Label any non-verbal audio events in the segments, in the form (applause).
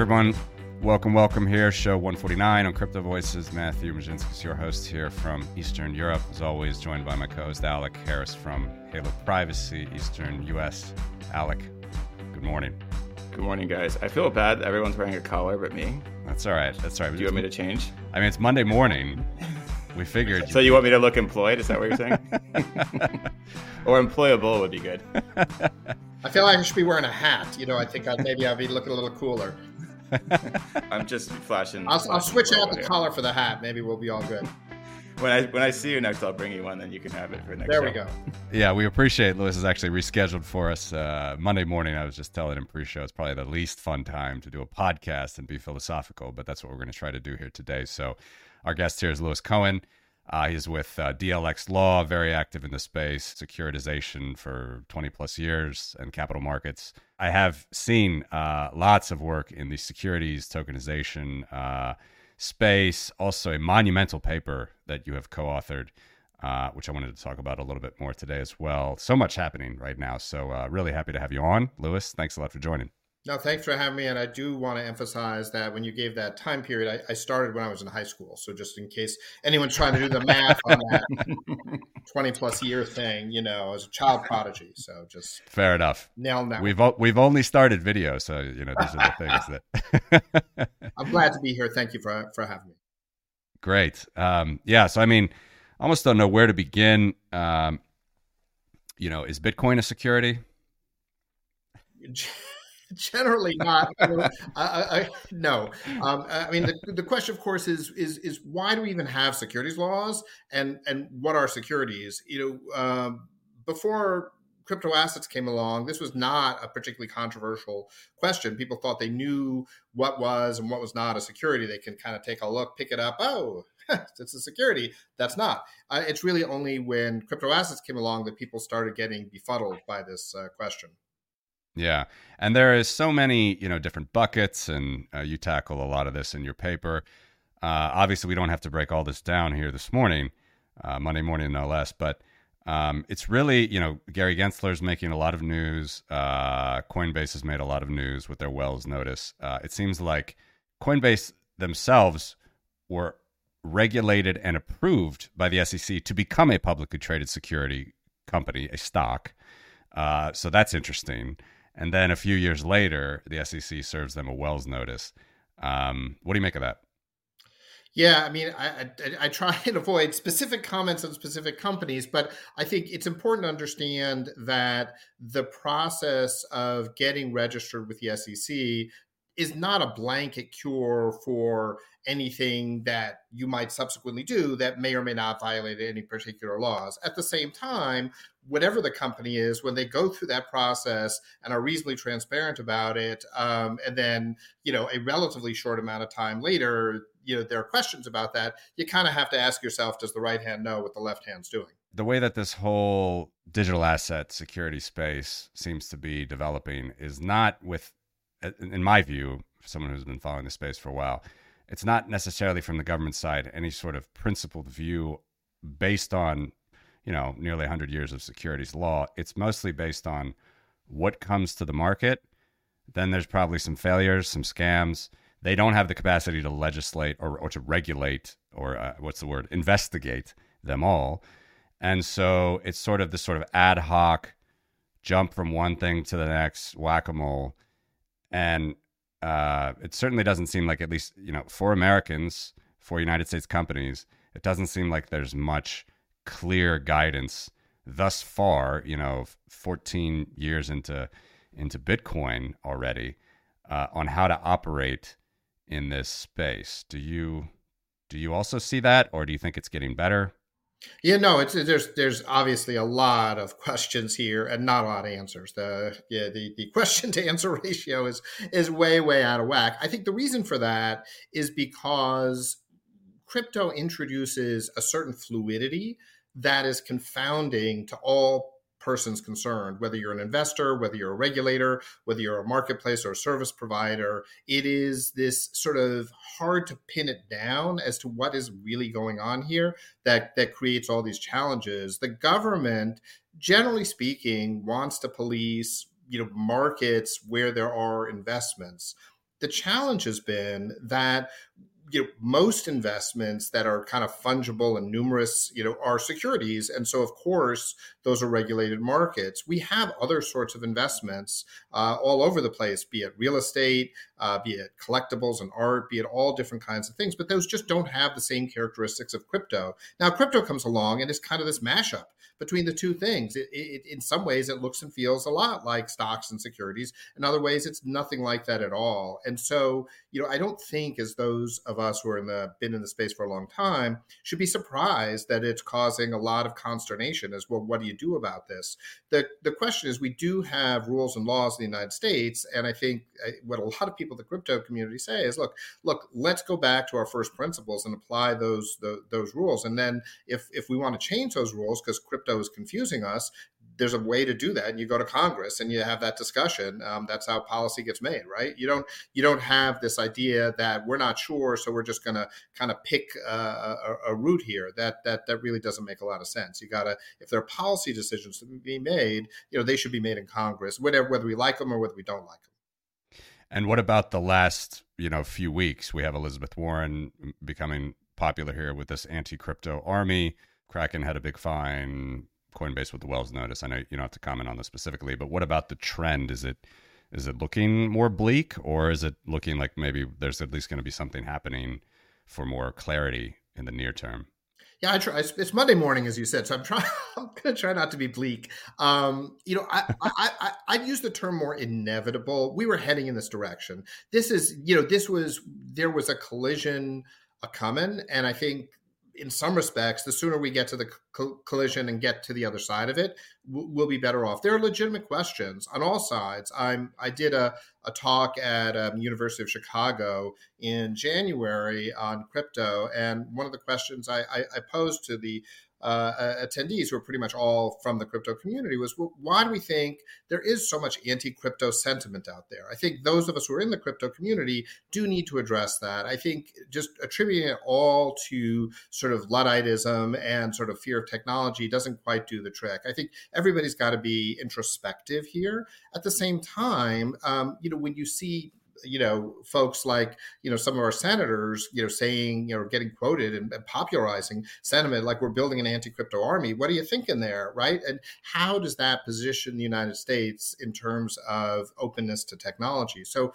everyone. Welcome, welcome here. Show 149 on Crypto Voices. Matthew Mežinskis, your host here from Eastern Europe. As always, joined by my co host Alec Harris from Halo Privacy, Eastern US. Alec, good morning. Good morning, guys. I feel bad everyone's wearing a collar but me. That's all right. That's all right. Do you want me to change? I mean, it's Monday morning. We (laughs) figured. so you want me to look employed? Is that what you're saying? (laughs) or employable would be good. (laughs) I feel like I should be wearing a hat. You know, I think I'd, maybe I'd be looking a little cooler. (laughs) I'm just flashing. I'll, flashing I'll switch out the here. collar for the hat. Maybe we'll be all good. When I when I see you next, I'll bring you one. Then you can have it for next. There we show. go. (laughs) Yeah, we appreciate Lewis is actually rescheduled for us uh, Monday morning. I was just telling him pre-show it's probably the least fun time to do a podcast and be philosophical, but that's what we're going to try to do here today. So, our guest here is Lewis Cohen. Uh, he's with uh, DLx Law, very active in the space, securitization for 20 plus years and capital markets. I have seen uh, lots of work in the securities tokenization uh, space, also a monumental paper that you have co authored, uh, which I wanted to talk about a little bit more today as well. So much happening right now. So, uh, really happy to have you on. Lewis, thanks a lot for joining. No, thanks for having me. And I do want to emphasize that when you gave that time period, I, I started when I was in high school. So just in case anyone's trying to do the math on that (laughs) 20 plus year thing, you know, as a child prodigy. So just Fair enough. nail that. We've o- we've only started video, so you know these are the things that. (laughs) I'm glad to be here. Thank you for, for having me. Great. Um, yeah. So I mean, I almost don't know where to begin. Um, you know, is Bitcoin a security? (laughs) Generally not. I, no. Um, I mean, the, the question, of course, is is is why do we even have securities laws, and and what are securities? You know, um, before crypto assets came along, this was not a particularly controversial question. People thought they knew what was and what was not a security. They can kind of take a look, pick it up. Oh, (laughs) it's a security. That's not. Uh, it's really only when crypto assets came along that people started getting befuddled by this uh, question. Yeah, and there is so many you know different buckets, and uh, you tackle a lot of this in your paper. Uh, obviously, we don't have to break all this down here this morning, uh, Monday morning, no less. But um, it's really you know Gary Gensler is making a lot of news. Uh, Coinbase has made a lot of news with their Wells notice. Uh, it seems like Coinbase themselves were regulated and approved by the SEC to become a publicly traded security company, a stock. Uh, so that's interesting. And then a few years later, the SEC serves them a Wells notice. Um, what do you make of that? Yeah, I mean, I, I, I, try (laughs) and avoid specific comments on specific companies, but I think it's important to understand that the process of getting registered with the SEC is not a blanket cure for anything that you might subsequently do that may or may not violate any particular laws. At the same time, whatever the company is, when they go through that process and are reasonably transparent about it, um, and then you know a relatively short amount of time later, you know there are questions about that. You kind of have to ask yourself: Does the right hand know what the left hand's doing? The way that this whole digital asset security space seems to be developing is not with, in my view, someone who's been following the space for a while it's not necessarily from the government side any sort of principled view based on you know nearly 100 years of securities law it's mostly based on what comes to the market. Then there's probably some failures some scams. They don't have the capacity to legislate or, or to regulate or uh, what's the word investigate them all. And so it's sort of this sort of ad hoc jump from one thing to the next whack-a-mole. And uh, it certainly doesn't seem like, at least you know, for Americans, for United States companies, it doesn't seem like there's much clear guidance thus far. You know, 14 years into into Bitcoin already uh, on how to operate in this space. Do you do you also see that, or do you think it's getting better? Yeah, no, it's there's there's obviously a lot of questions here and not a lot of answers. The yeah, the, the question to answer (laughs) ratio is is way, way out of whack. I think the reason for that is because crypto introduces a certain fluidity that is confounding to all persons concerned, whether you're an investor, whether you're a regulator, whether you're a marketplace or a service provider. It is this sort of hard to pin it down as to what is really going on here that, that creates all these challenges. The government, generally speaking, wants to police you know markets where there are investments the challenge has been that you know, most investments that are kind of fungible and numerous, you know, are securities, and so of course those are regulated markets. We have other sorts of investments uh, all over the place, be it real estate, uh, be it collectibles and art, be it all different kinds of things. But those just don't have the same characteristics of crypto. Now, crypto comes along and it's kind of this mashup between the two things. It, it, in some ways, it looks and feels a lot like stocks and securities. In other ways, it's nothing like that at all. And so, you know, I don't think as those of us who are in the been in the space for a long time should be surprised that it's causing a lot of consternation. As well, what do you do about this? The the question is, we do have rules and laws in the United States, and I think uh, what a lot of people in the crypto community say is, look, look, let's go back to our first principles and apply those the, those rules. And then if if we want to change those rules because crypto crypto is confusing us, there's a way to do that and you go to congress and you have that discussion um, that's how policy gets made right? You don't you don't have this idea that we're not sure so we're just going to kind of pick a, a, route here. That that that really doesn't make a lot of sense. You gotta if there are policy decisions to be made you know they should be made in congress whether whether we like them or whether we don't like them and what about the last you know few weeks? We have elizabeth warren becoming popular here with this anti-crypto army Kraken had a big fine. Coinbase with the Wells notice. I know you don't have to comment on this specifically, but what about the trend? Is it is it looking more bleak, or is it looking like maybe there's at least going to be something happening for more clarity in the near term? Yeah, I try. It's Monday morning, as you said, so I'm trying. (laughs) I'm going to try not to be bleak. Um, you know, I, I, I I'd use the term more inevitable. We were heading in this direction. This is, you know, this was there was a collision a coming, and I think in some respects, the sooner we get to the co- collision and get to the other side of it, we'll be better off. There are legitimate questions on all sides. I'm I did a, a talk at um, University of Chicago in January on crypto, and one of the questions I, I, I posed to the uh, attendees who are pretty much all from the crypto community was well, why do we think there is so much anti-crypto sentiment out there? I think those of us who are in the crypto community do need to address that. I think just attributing it all to sort of ludditism and sort of fear of technology doesn't quite do the trick. I think everybody's got to be introspective here. At the same time um, you know when you see you know folks like you know some of our senators you know saying you know getting quoted and, and popularizing sentiment like we're building an anti-crypto army. What are you thinking there right? And how does that position the united states in terms of openness to technology? So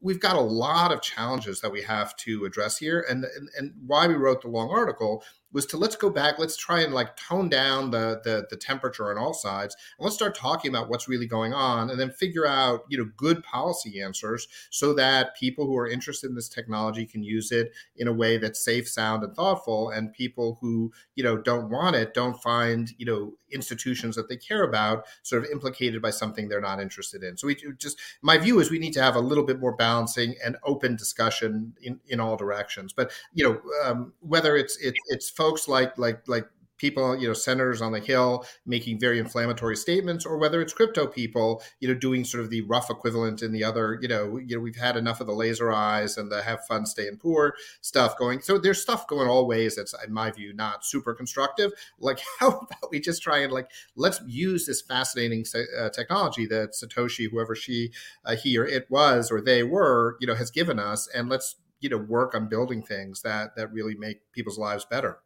we've got a lot of challenges that we have to address here. And, and, and why we wrote the long article was to let's go back let's try and like tone down the, the the temperature on all sides and let's start talking about what's really going on and then figure out you know good policy answers so that people who are interested in this technology can use it in a way that's safe sound and thoughtful and people who you know don't want it don't find you know institutions that they care about sort of implicated by something they're not interested in. So we just my view is we need to have a little bit more balancing and open discussion in, in all directions. But you know, um, whether it's it, it's folks like like like people, you know, senators on the Hill making very inflammatory statements, or whether it's crypto people, you know, doing sort of the rough equivalent in the other, you know, you know, we've had enough of the laser eyes and the have fun, staying poor stuff going. So there's stuff going all ways that's, in my view, not super constructive. Like, (laughs) how about we just try and like let's use this fascinating uh, technology that Satoshi, whoever she, uh, he or it was, or they were, you know, has given us, and let's you know work on building things that that really make people's lives better.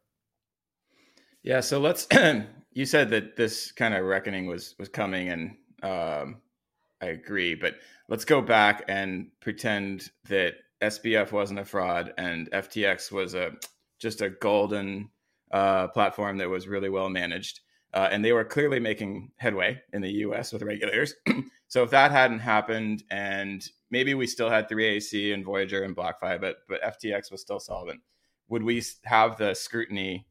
Yeah, so let's. (clears throat) you said that this kind of reckoning was was coming, and um, I agree. But let's go back and pretend that SBF wasn't a fraud and FTX was a just a golden uh, platform that was really well managed, uh, and they were clearly making headway in the U.S. with regulators. (clears throat) so if that hadn't happened, and maybe we still had 3AC and Voyager and BlockFi, but but FTX was still solvent, would we have the scrutiny?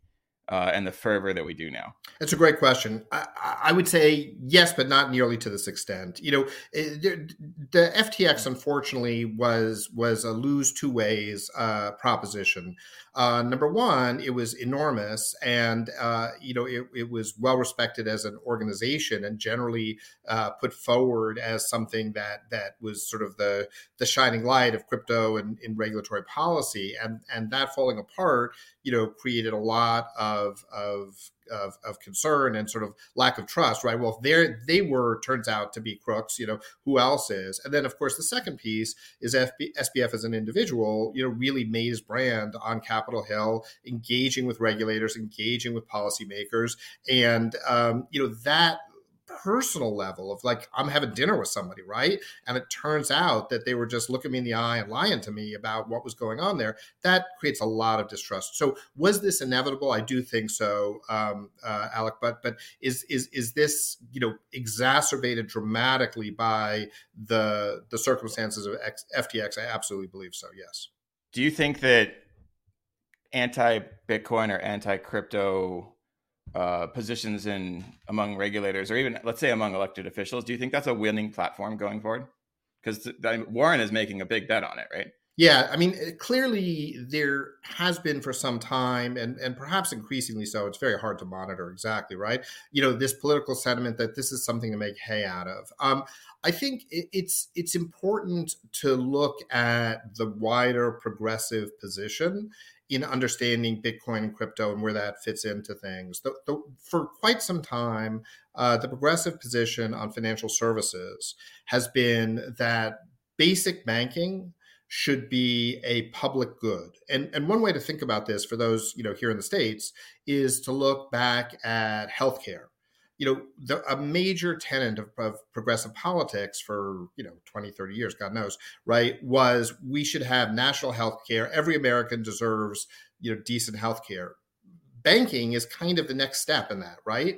Uh, and the fervor that we do now? That's a great question. I, I, would say yes, but not nearly to this extent. You know, eh, the, FTX unfortunately was was a lose two ways uh, proposition. Uh, number one, it was enormous, and uh, you know it, it, was well respected as an organization and generally uh, put forward as something that that was sort of the the shining light of crypto and in regulatory policy. And and that falling apart, you know, created a lot of of, of of, concern and sort of lack of trust, right? Well, they they were turns out to be crooks. You know, who else is? And then, of course, the second piece is FB, SBF as an individual. You know, really made his brand on Capitol Hill, engaging with regulators, engaging with policymakers, and um, you know that personal level of like I'm having dinner with somebody, right? And it turns out that they were just looking me in the eye and lying to me about what was going on there. That creates a lot of distrust. So was this inevitable? I do think so, um, uh, Alec. But but is is is this you know exacerbated dramatically by the the circumstances of X, FTX? I absolutely believe so. Yes. Do you think that anti Bitcoin or anti crypto uh, positions in among regulators or even let's say among elected officials do you think that's a winning platform going forward because warren is making a big bet on it right yeah, I mean, clearly there has been for some time, and and perhaps increasingly so. It's very hard to monitor exactly, right? You know, this political sentiment that this is something to make hay out of. Um, I think it's it's important to look at the wider progressive position in understanding Bitcoin and crypto and where that fits into things. The, the, for quite some time, uh, the progressive position on financial services has been that basic banking should be a public good. And, and one way to think about this for those you know here in the States is to look back at healthcare you know, the, a major tenet of, of, progressive politics for, you know, 20, 30 years, God knows, right, was we should have national health care. Every American deserves, you know, decent health care. Banking is kind of the next step in that, right?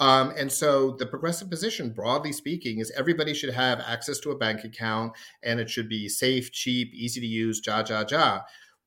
Um, and so the progressive position, broadly speaking, is everybody should have access to a bank account and it should be safe, cheap, easy to use, ja, ja, ja.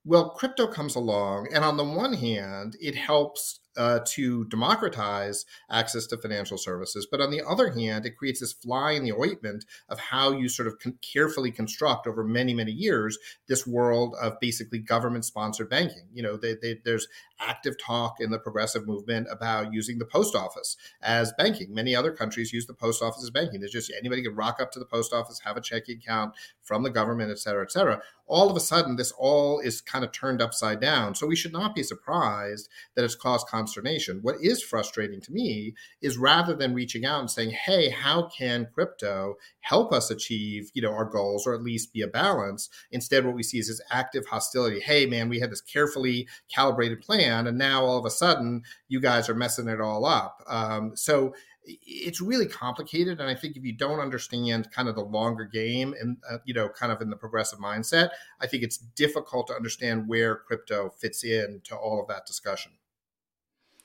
Well, crypto comes along, and on the one hand, it helps uh, to democratize access to financial services. But on the other hand, it creates this fly in the ointment of how you sort of con- carefully construct over many, many years this world of basically government sponsored banking. You know, they, they, there's active talk in the progressive movement about using the post office as banking. Many other countries use the post office as banking. There's just anybody can rock up to the post office, have a checking account from the government, et cetera, et cetera. All of a sudden, this all is kind of turned upside down. So we should not be surprised that it's caused consternation. What is frustrating to me is rather than reaching out and saying, "Hey, how can crypto help us achieve, you know, our goals or at least be a balance?" Instead, what we see is this active hostility. Hey, man, we had this carefully calibrated plan, and now all of a sudden, you guys are messing it all up. Um, so it's really complicated and i think if you don't understand kind of the longer game and uh, you know kind of in the progressive mindset i think it's difficult to understand where crypto fits in to all of that discussion.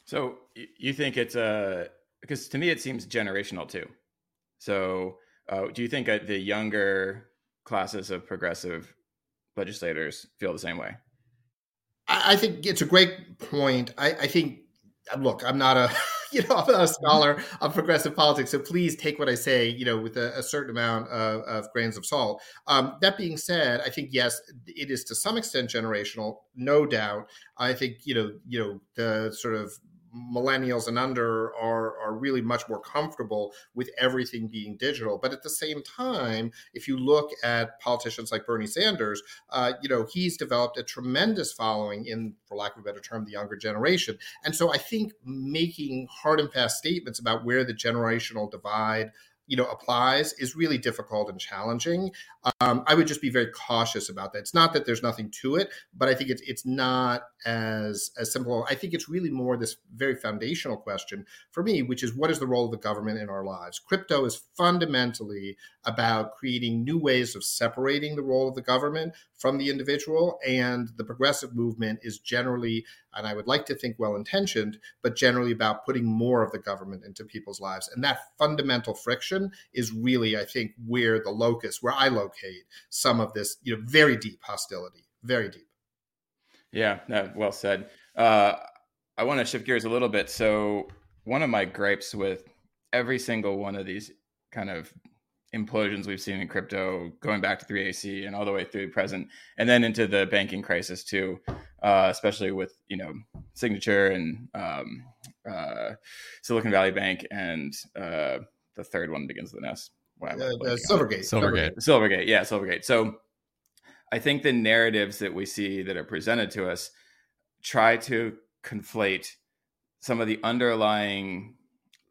So you think it's a because to me it seems generational too. So uh, do you think uh, the younger classes of progressive legislators feel the same way i, I think it's a great point I, I think look i'm not a (laughs) you know, I'm not a scholar of progressive politics, so please take what I say, you know, with a, a certain amount of, of, grains of salt. Um, that being said, I think yes, it is to some extent generational, no doubt. I think you know, you know, the sort of millennials and under are are really much more comfortable with everything being digital. But at the same time, if you look at politicians like Bernie Sanders, uh, you know he's developed a tremendous following in, for lack of a better term, the younger generation. And so I think making hard and fast statements about where the generational divide you know applies is really difficult and challenging. Um, i would just be very cautious about that. It's not that there's nothing to it but i think it's it's not as as simple. I think it's really more this very foundational question for me which is what is the role of the government in our lives? Crypto is fundamentally about creating new ways of separating the role of the government from the individual and the progressive movement is generally and I would like to think well intentioned, but generally about putting more of the government into people's lives. And that fundamental friction is really, I think, where the locus, where I locate some of this, you know, very deep hostility, very deep. Yeah, no, well said. Uh, I want to shift gears a little bit. So, one of my gripes with every single one of these kind of implosions we've seen in crypto going back to 3ac and all the way through present and then into the banking crisis too uh, especially with you know signature and um, uh, silicon valley bank and uh, the third one begins with an s. Uh, silvergate. Silvergate. Silvergate yeah silvergate. So i think the narratives that we see that are presented to us try to conflate some of the underlying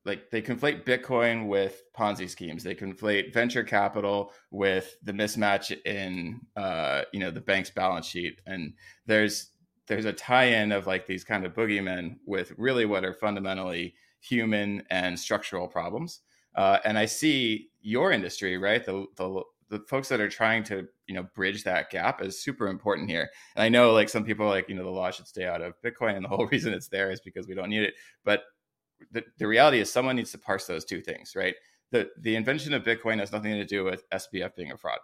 like they conflate bitcoin with ponzi schemes. They conflate venture capital with the mismatch in uh, you know the bank's balance sheet. And there's there's a tie-in of like these kind of boogeymen with really what are fundamentally human and structural problems uh, and i see your industry right the, the the folks that are trying to you know bridge that gap is super important here and i know like some people like you know the law should stay out of bitcoin and the whole (laughs) reason it's there is because we don't need it but the, the reality is someone needs to parse those two things, right? The the invention of Bitcoin has nothing to do with SBF being a fraud,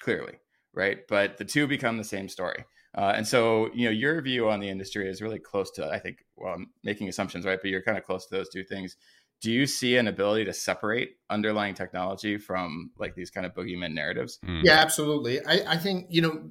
clearly, right? But the two become the same story. Uh, and so, you know, your view on the industry is really close to, I think, well, I'm making assumptions, right? But you're kind of close to those two things. Do you see an ability to separate underlying technology from like these kind of boogeyman narratives? Mm. Yeah, absolutely. I, I think, you know,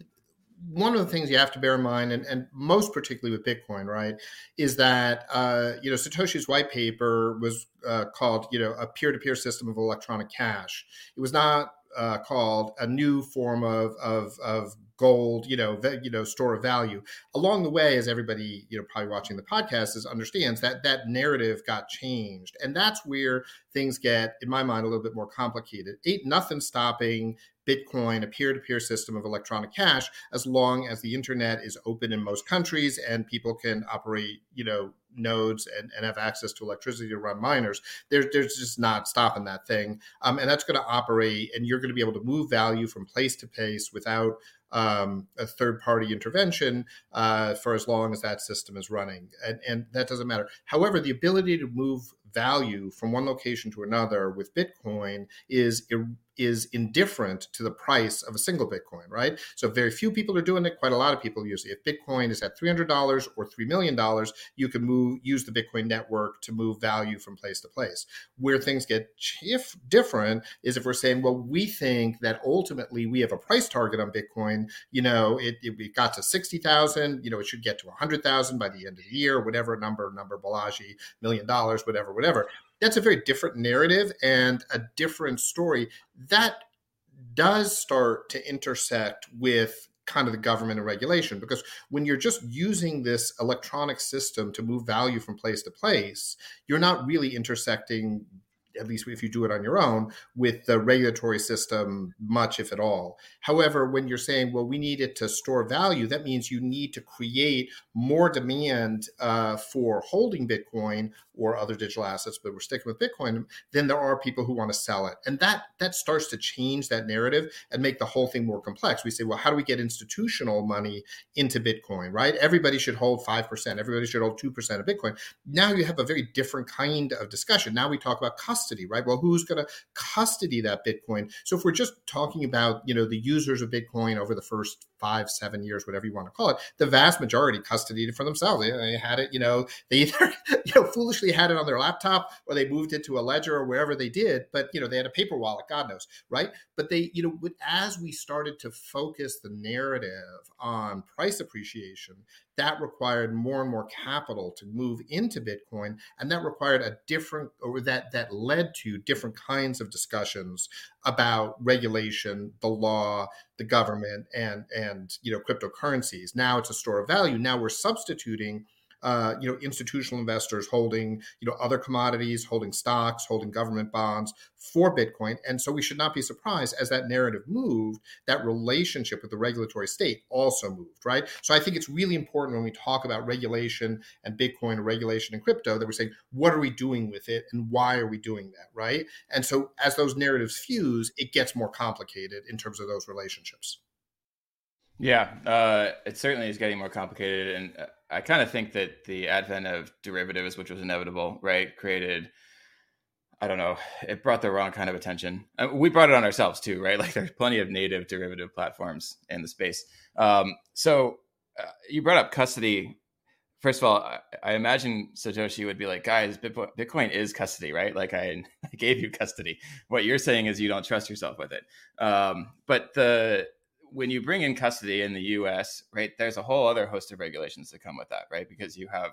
one of the things you have to bear in mind, and, and most particularly with Bitcoin, right, is that uh, you know Satoshi's white paper was uh, called you know a peer-to-peer system of electronic cash. It was not uh, called a new form of of, of gold, you know, you know, store of value. Along the way, as everybody, you know, probably watching the podcast is understands that that narrative got changed, and that's where things get, in my mind, a little bit more complicated. Ain't nothing stopping Bitcoin, a peer to peer system of electronic cash, as long as the internet is open in most countries and people can operate, you know, nodes and, and have access to electricity to run miners. There's, there's just not stopping that thing. Um, and that's going to operate, and you're going to be able to move value from place to place without um, a third party intervention uh, for as long as that system is running. And, and that doesn't matter. However, the ability to move value from one location to another with Bitcoin is is indifferent to the price of a single Bitcoin, right? So very few people are doing it. Quite a lot of people use it. If Bitcoin is at three hundred dollars or three million dollars, you can move use the Bitcoin network to move value from place to place. Where things get if different is if we're saying, well, we think that ultimately we have a price target on Bitcoin. You know, it, it got to sixty thousand. You know, it should get to a hundred thousand by the end of the year, whatever number number Balaji million dollars, whatever, whatever that's a very different narrative and a different story. That does start to intersect with kind of the government and regulation because when you're just using this electronic system to move value from place to place you're not really intersecting at least if you do it on your own, with the regulatory system, much if at all. However, when you're saying, well, we need it to store value, that means you need to create more demand uh, for holding Bitcoin or other digital assets, but we're sticking with Bitcoin, then there are people who want to sell it. And that that starts to change that narrative and make the whole thing more complex. We say, well, how do we get institutional money into Bitcoin, right? Everybody should hold 5%, everybody should hold 2% of Bitcoin. Now you have a very different kind of discussion. Now we talk about custody, right? Well, who's going to custody that Bitcoin? So if we're just talking about, you know, the users of Bitcoin over the first five, seven years, whatever you want to call it, the vast majority custodied it for themselves. They, they had it, you know, they (laughs) either, you know, foolishly had it on their laptop or they moved it to a ledger or wherever they did, but, you know, they had a paper wallet, God knows, right? But they, you know, as we started to focus the narrative on price appreciation, that required more and more capital to move into Bitcoin, and that required a different, or that that led to different kinds of discussions about regulation, the law, the government, and and you know cryptocurrencies. Now it's a store of value. Now we're substituting uh, you know, institutional investors holding, you know, other commodities, holding stocks, holding government bonds for Bitcoin. And so we should not be surprised as that narrative moved, that relationship with the regulatory state also moved, right? So I think it's really important when we talk about regulation and Bitcoin, or regulation and crypto, that we're saying, what are we doing with it and why are we doing that, right? And so as those narratives fuse, it gets more complicated in terms of those relationships. Yeah, uh, it certainly is getting more complicated, and uh, I kind of think that the advent of derivatives, which was inevitable, right, created. I don't know. It brought the wrong kind of attention. Uh, we brought it on ourselves too, right? (laughs) Like there's plenty of native derivative platforms in the space. Um, so uh, you brought up custody. First of all, I, I, imagine Satoshi would be like, guys, Bitcoin is custody, right? Like I, (laughs) I, gave you custody. What you're saying is you don't trust yourself with it. Um, but the when you bring in custody in the US, right, there's a whole other host of regulations that come with that, right? Because you have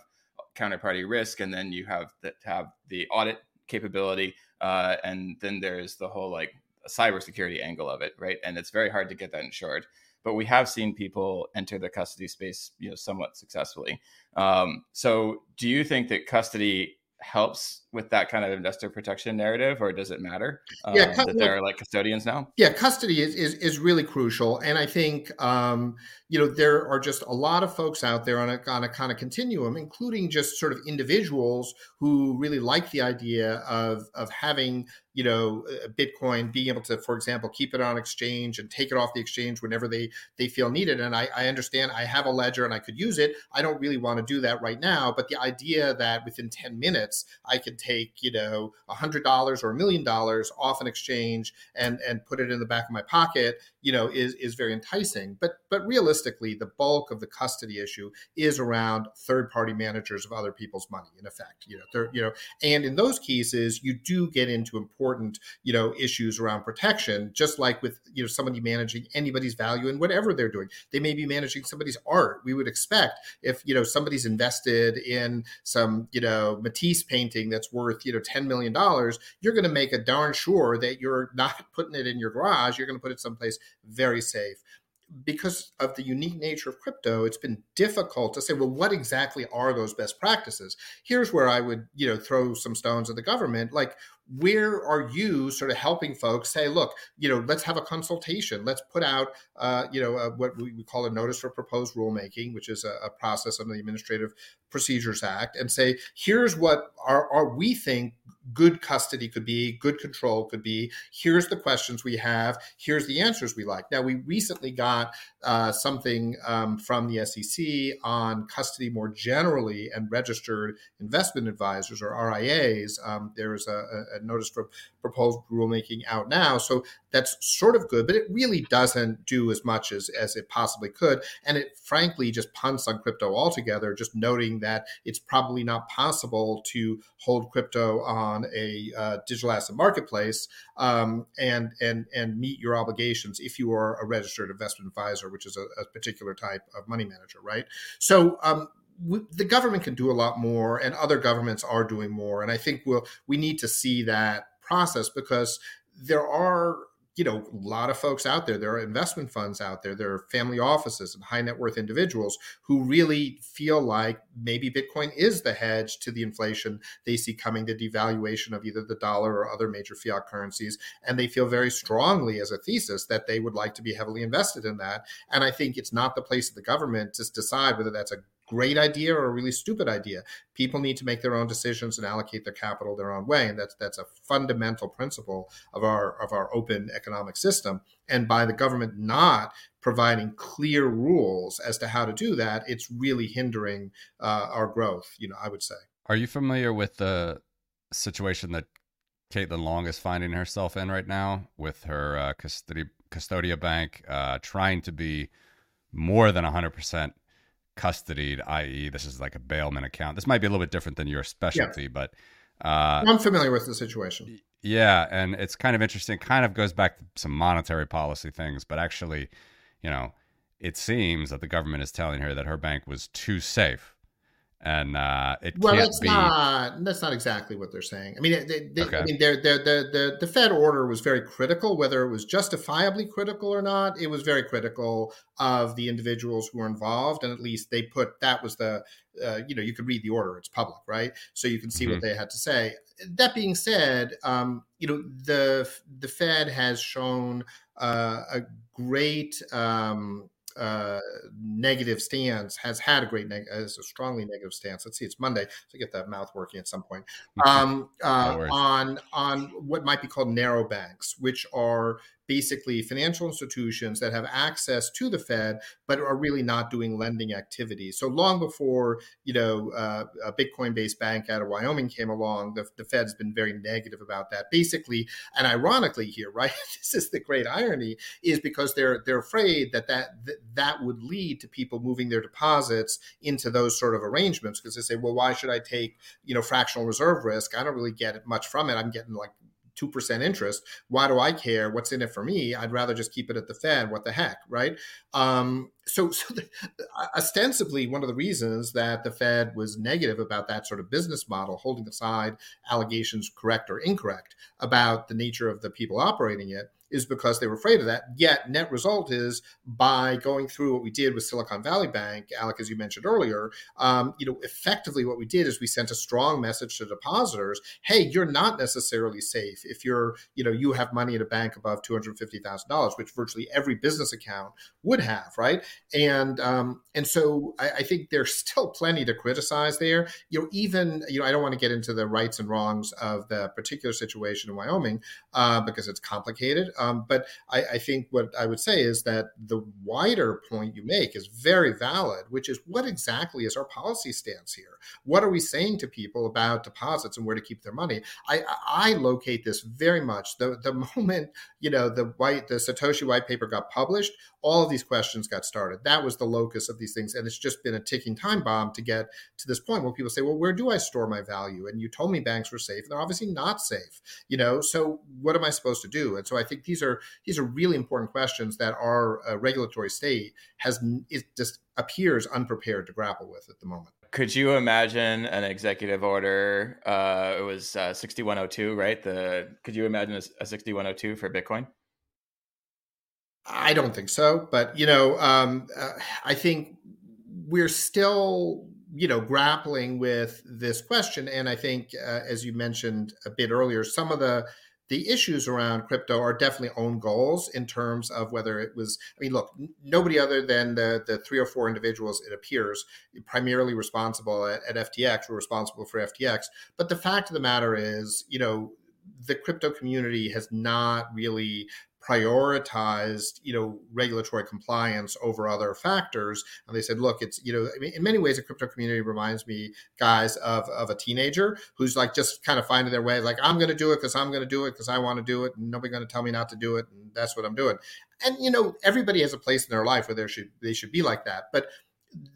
counterparty risk and then you have that have the audit capability uh, and then there's the whole like cybersecurity angle of it, right? And it's very hard to get that insured. but we have seen people enter the custody space, you know, somewhat successfully. Um, so, do you think that custody helps with that kind of investor protection narrative, or does it matter um, yeah, that there are like custodians now? Yeah, custody is, is, is really crucial, and I think um, you know there are just a lot of folks out there on a on a kind of continuum, including just sort of individuals who really like the idea of of having you know uh, Bitcoin being able to, for example, keep it on exchange and take it off the exchange whenever they they feel needed. And I, I understand I have a ledger and I could use it. I don't really want to do that right now, but the idea that within ten minutes I could take you know a hundred dollars or a million dollars off an exchange and and put it in the back of my pocket you know is is very enticing but but realistically the bulk of the custody issue is around third party managers of other people's money in effect you know you know and in those cases you do get into important you know issues around protection just like with you know somebody managing anybody's value in whatever they're doing. They may be managing somebody's art. We would expect if you know somebody's invested in some you know matisse painting that's worth you know 10 million dollars you're going to make a darn sure that you're not (laughs) putting it in your garage. You're going to put it someplace very safe. Because of the unique nature of crypto, it's been difficult to say, well, what exactly are those best practices? Here's where I would, you know, throw some stones at the government. Like, where are you sort of helping folks say, look, you know, let's have a consultation. Let's put out, uh, you know, uh, what we call a notice for proposed rulemaking, which is a, a, process under the Administrative Procedures Act, and say, here's what our we think good custody could be, good control could be. Here's the questions we have. Here's the answers we like. Now, we recently got uh, something um, from the SEC on custody more generally and registered investment advisors or RIAs. Um, there's a, a, notice for proposed rulemaking out now. So that's sort of good, but it really doesn't do as much as, as it possibly could. And it frankly just punts on crypto altogether, just noting that it's probably not possible to hold crypto on a uh, digital asset marketplace um, and, and, and meet your obligations if you are a registered investment advisor, which is a, a particular type of money manager, right? So um, we, the government can do a lot more, and other governments are doing more. And I think we'll we need to see that process because there are you know, a lot of folks out there. There are investment funds out there. There are family offices and high net worth individuals who really feel like maybe Bitcoin is the hedge to the inflation they see coming, the devaluation of either the dollar or other major fiat currencies. And they feel very strongly as a thesis that they would like to be heavily invested in that. And I think it's not the place of the government to decide whether that's a great idea or a really stupid idea. People need to make their own decisions and allocate their capital their own way, and that's that's a fundamental principle of our of our open economic system. And by the government not providing clear rules as to how to do that, it's really hindering uh, our growth. You know, I would say. Are you familiar with the situation that Caitlin Long is finding herself in right now with her uh, custody, Custodia Bank uh, trying to be more than 100% custodied, i.e., this is like a bailment account. This might be a little bit different than your specialty, yeah. but uh, I'm familiar with the situation. Yeah, and it's kind of interesting. Kind of goes back to some monetary policy things, but actually, you know, it seems that the government is telling her that her bank was too safe and uh, it well, that's be... not that's not exactly what they're saying. I mean, they, they, okay. I mean, they're, they're, the the the Fed order was very critical, whether it was justifiably critical or not. It was very critical of the individuals who were involved, and at least they put that was the uh, you know you could read the order; it's public, right? So you can see mm-hmm. what they had to say. That being said, um, you know the the Fed has shown uh, a great um, uh, negative stance has had a great neg- has a strongly negative stance. Let's see, it's Monday, so get that mouth working at some point. (laughs) Um, uh, no on on what might be called narrow banks, which are basically financial institutions that have access to the Fed, but are really not doing lending activities. So long before you know uh, a Bitcoin-based bank out of Wyoming came along, the, the Fed's been very negative about that. Basically, and ironically here, (laughs) right? this is the great irony, is because they're they're afraid that that that would lead to people moving their deposits into those sort of arrangements because they say, well, why should I take you know fractional reserve risk? I don't really get much from it. I'm getting like 2% interest. Why do I care? What's in it for me? I'd rather just keep it at the Fed. What the heck, right? Um, so, (laughs) so the, ostensibly, one of the reasons that the Fed was negative about that sort of business model, holding aside allegations, correct or incorrect, about the nature of the people operating it, is because they were afraid of that. Yet, net result is by going through what we did with Silicon Valley Bank, Alec, as you mentioned earlier, um, you know, effectively what we did is we sent a strong message to depositors: Hey, you're not necessarily safe if you're, you know, you have money in a bank above two hundred fifty thousand dollars, which virtually every business account would have, right? And um, and so I, I think there's still plenty to criticize there. You know, even you know, I don't want to get into the rights and wrongs of the particular situation in Wyoming uh, because it's complicated. Um, but I, I think what I would say is that the wider point you make is very valid, which is what exactly is our policy stance here? What are we saying to people about deposits and where to keep their money? I, I locate this very much the the (laughs) moment you know the white the Satoshi white paper got published, all of these questions got started. That was the locus of these things, and it's just been a ticking time bomb to get to this point where people say, "Well, where do I store my value?" And you told me banks were safe, and they're obviously not safe. You know, so what am I supposed to do? And so I think these are these are really important questions that our uh, regulatory state has it just appears unprepared to grapple with at the moment. Could you imagine an executive order? Uh, it was uh, 6102, right? The could you imagine a, a 6102 for Bitcoin? I don't think so, but you know, um, uh, I think we're still you know grappling with this question, and I think, uh, as you mentioned a bit earlier, some of the the issues around crypto are definitely own goals in terms of whether it was i mean look nobody other than the, the three or four individuals it appears primarily responsible at, at ftx were responsible for ftx but the fact of the matter is you know the crypto community has not really prioritized you know regulatory compliance over other factors. And they said look it's you know in many ways the crypto community reminds me guys of, of a teenager who's like just kind of finding their way like i'm going to do it because i'm going to do it because i want to do it and nobody's going to tell me not to do it and that's what i'm doing. And you know everybody has a place in their life where they should they should be like that. But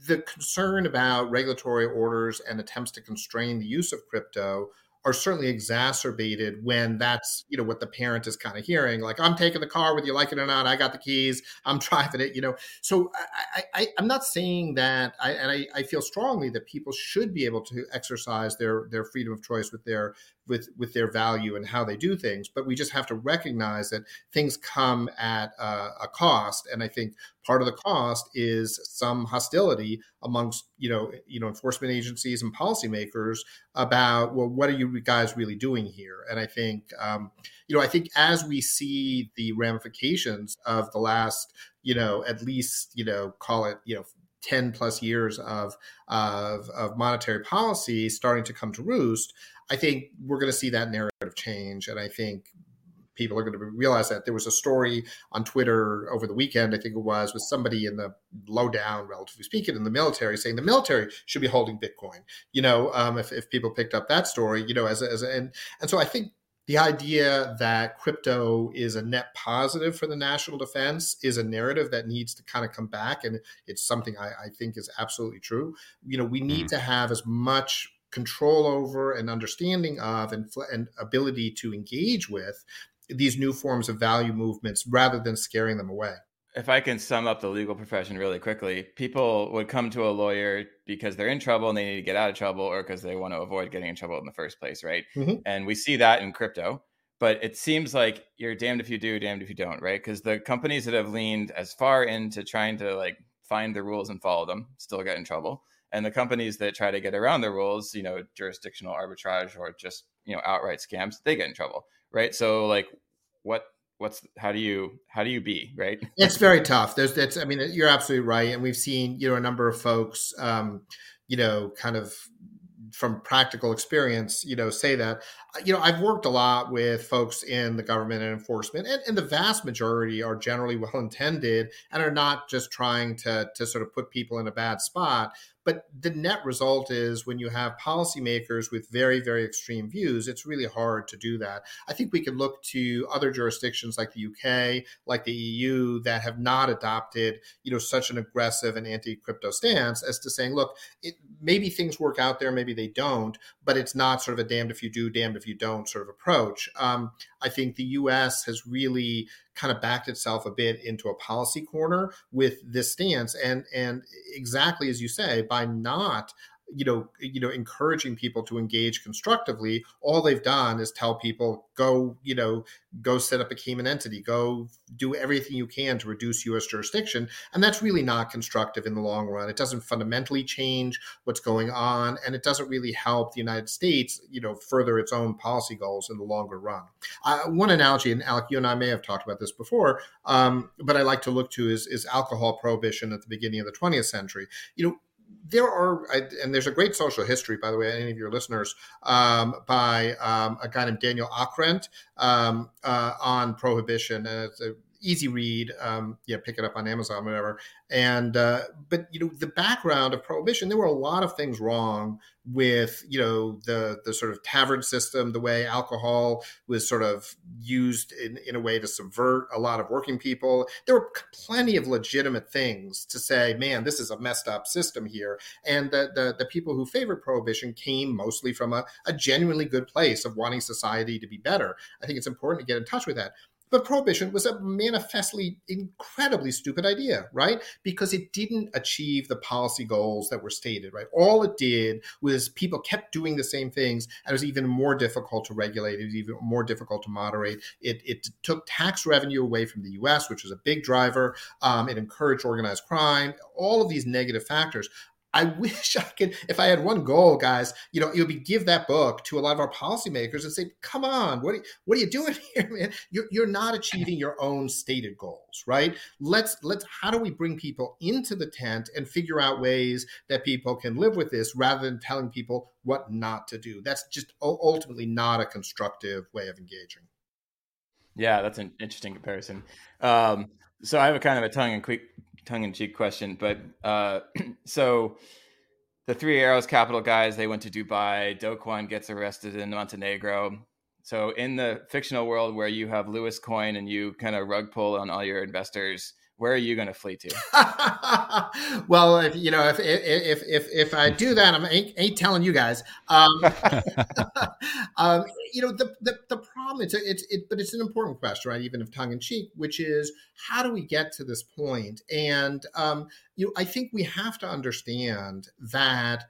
the concern about regulatory orders and attempts to constrain the use of crypto are certainly exacerbated when that's you know what the parent is kind of hearing like i'm taking the car whether you like it or not i got the keys i'm (laughs) driving it you know? So i, I i'm not saying that i and I, I feel strongly that people should be able to exercise their their freedom of choice with their with with their value and how they do things but we just have to recognize that things come at a, a cost. And i think part of the cost is some hostility amongst you know you know enforcement agencies and policymakers about well what are you guys really doing here? And i think um, you know i think as we see the ramifications of the last you know at least you know call it you know 10 plus years of, of, of monetary policy starting to come to roost, I think we're going to see that narrative change. And I think people are going to realize that there was a story on Twitter over the weekend, I think it was, with somebody in the low down, relatively speaking, in the military saying the military should be holding Bitcoin. You know, um, if, if people picked up that story, you know, as a, as a, and and so I think the idea that crypto is a net positive for the national defense is a narrative that needs to kind of come back, and it's something I, I think is absolutely true. You know, we need mm. to have as much control over and understanding of and, and ability to engage with these new forms of value movements rather than scaring them away. If I can sum up the legal profession really quickly, people would come to a lawyer because they're in trouble and they need to get out of trouble or because they want to avoid getting in trouble in the first place, right? Mm-hmm. And we see that in crypto. But it seems like you're damned if you do, damned if you don't, right? Because the companies that have leaned as far into trying to like find the rules and follow them still get in trouble and the companies that try to get around the rules you know jurisdictional arbitrage or just you know outright scams they get in trouble right? So like what what's how do you how do you be right? (laughs) It's very tough. There's that's i mean you're absolutely right. And we've seen you know a number of folks um you know kind of from practical experience, you know, say that. You know, I've worked a lot with folks in the government and enforcement, and, and the vast majority are generally well intended and are not just trying to to sort of put people in a bad spot, but the net result is when you have policymakers with very, very extreme views, it's really hard to do that. I think we could look to other jurisdictions like the UK, like the EU, that have not adopted, you know, such an aggressive and anti-crypto stance as to saying, look, it, maybe things work out there, maybe they don't, but it's not sort of a damned if you do, damned if you don't sort of approach. Um, I think the US has really kind of backed itself a bit into a policy corner with this stance. And and exactly as you say, by not you know, you know, encouraging people to engage constructively. All they've done is tell people go, you know, go set up a Cayman entity, go do everything you can to reduce U.S. jurisdiction, and that's really not constructive in the long run. It doesn't fundamentally change what's going on, and it doesn't really help the United States, you know, further its own policy goals in the longer run. Uh, one analogy, and Alec, you and I may have talked about this before, um, but I like to look to is, is alcohol prohibition at the beginning of the 20th century. You know, there are, and there's a great social history, by the way, any of your listeners, um, by um, a guy named Daniel Okrent um, uh, on prohibition, and it's a easy read. Um, yeah, pick it up on Amazon, whatever. And uh, but you know the background of prohibition, there were a lot of things wrong with you know the the sort of tavern system, the way alcohol was sort of used in, in a way to subvert a lot of working people. There were plenty of legitimate things to say, man, this is a messed up system here. And the the, the people who favored prohibition came mostly from a, a genuinely good place of wanting society to be better. I think it's important to get in touch with that. But prohibition was a manifestly incredibly stupid idea, right? Because it didn't achieve the policy goals that were stated, right? All it did was people kept doing the same things, and it was even more difficult to regulate. It was even more difficult to moderate. It, it took tax revenue away from the U.S., which was a big driver. Um, it encouraged organized crime. All of these negative factors. I wish (laughs) I could, if I had one goal, guys, you know, it would be give that book to a lot of our policymakers and say, come on, what are, what are you (laughs) doing here, man? You're, you're not achieving your own stated goals, right? Let's, let's, how do we bring people into the tent and figure out ways that people can live with this rather than telling people what not to do? That's just ultimately not a constructive way of engaging. Yeah, that's an interesting comparison. Um, so I have a kind of a tongue and tongue in cheek question, but uh, (clears throat) so the Three Arrows Capital guys they went to Dubai. Do Kwon gets arrested in Montenegro. So in the fictional world where you have Lewis Coin and you kind of rug pull on all your investors, where are you going to flee to? (laughs) well, if, you know, if if if if I do that, I'm ain't, ain't telling you guys. Um, (laughs) (laughs) um, you know, the, the the problem it's it's it, but it's an important question, right? Even if tongue in cheek, which is how do we get to this point? And um, you know, I think we have to understand that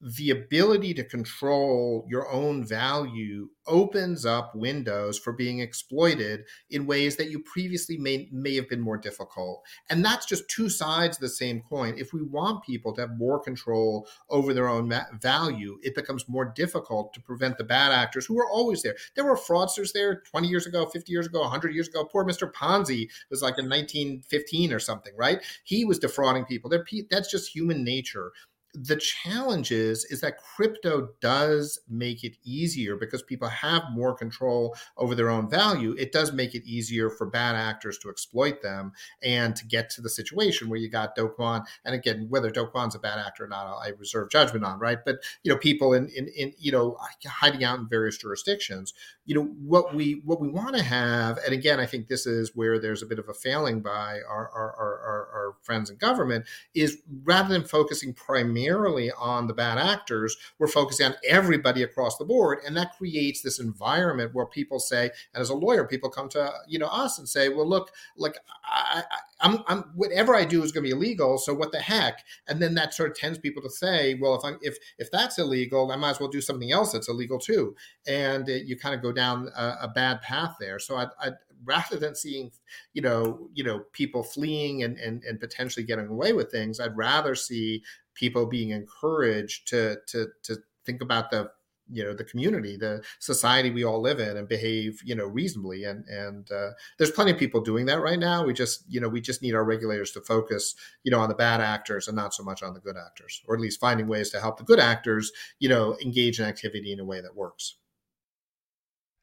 the ability to control your own value opens up windows for being exploited in ways that you previously may, may have been more difficult. And that's just two sides of the same coin. If we want people to have more control over their own ma- value, it becomes more difficult to prevent the bad actors who are always there. There were fraudsters there 20 years ago, 50 years ago, 100 years ago. Poor Mr. Ponzi was like in 1915 or something, right? He was defrauding people. That's just human nature the challenge is is that crypto does make it easier because people have more control over their own value. It does make it easier for bad actors to exploit them and to get to the situation where you got Do Kwon and again whether Do Kwon's a bad actor or not I reserve judgment on right? But you know people in in, in you know hiding out in various jurisdictions you know what we what we want to have and again I think this is where there's a bit of a failing by our our, our, our friends in government is rather than focusing primarily primarily on the bad actors, we're focusing on everybody across the board. And that creates this environment where people say, and as a lawyer, people come to you know us and say, well, look, like I, am whatever I do is going to be illegal. So what the heck? And then that sort of tends people to say, well, if I'm if if that's illegal, I might as well do something else that's illegal too. And it, you kind of go down a, a bad path there. So I, I rather than seeing you know you know people fleeing and, and and potentially getting away with things i'd rather see people being encouraged to to to think about the you know the community the society we all live in and behave you know reasonably and and uh, there's plenty of people doing that right now we just you know we just need our regulators to focus you know on the bad actors and not so much on the good actors or at least finding ways to help the good actors you know engage in activity in a way that works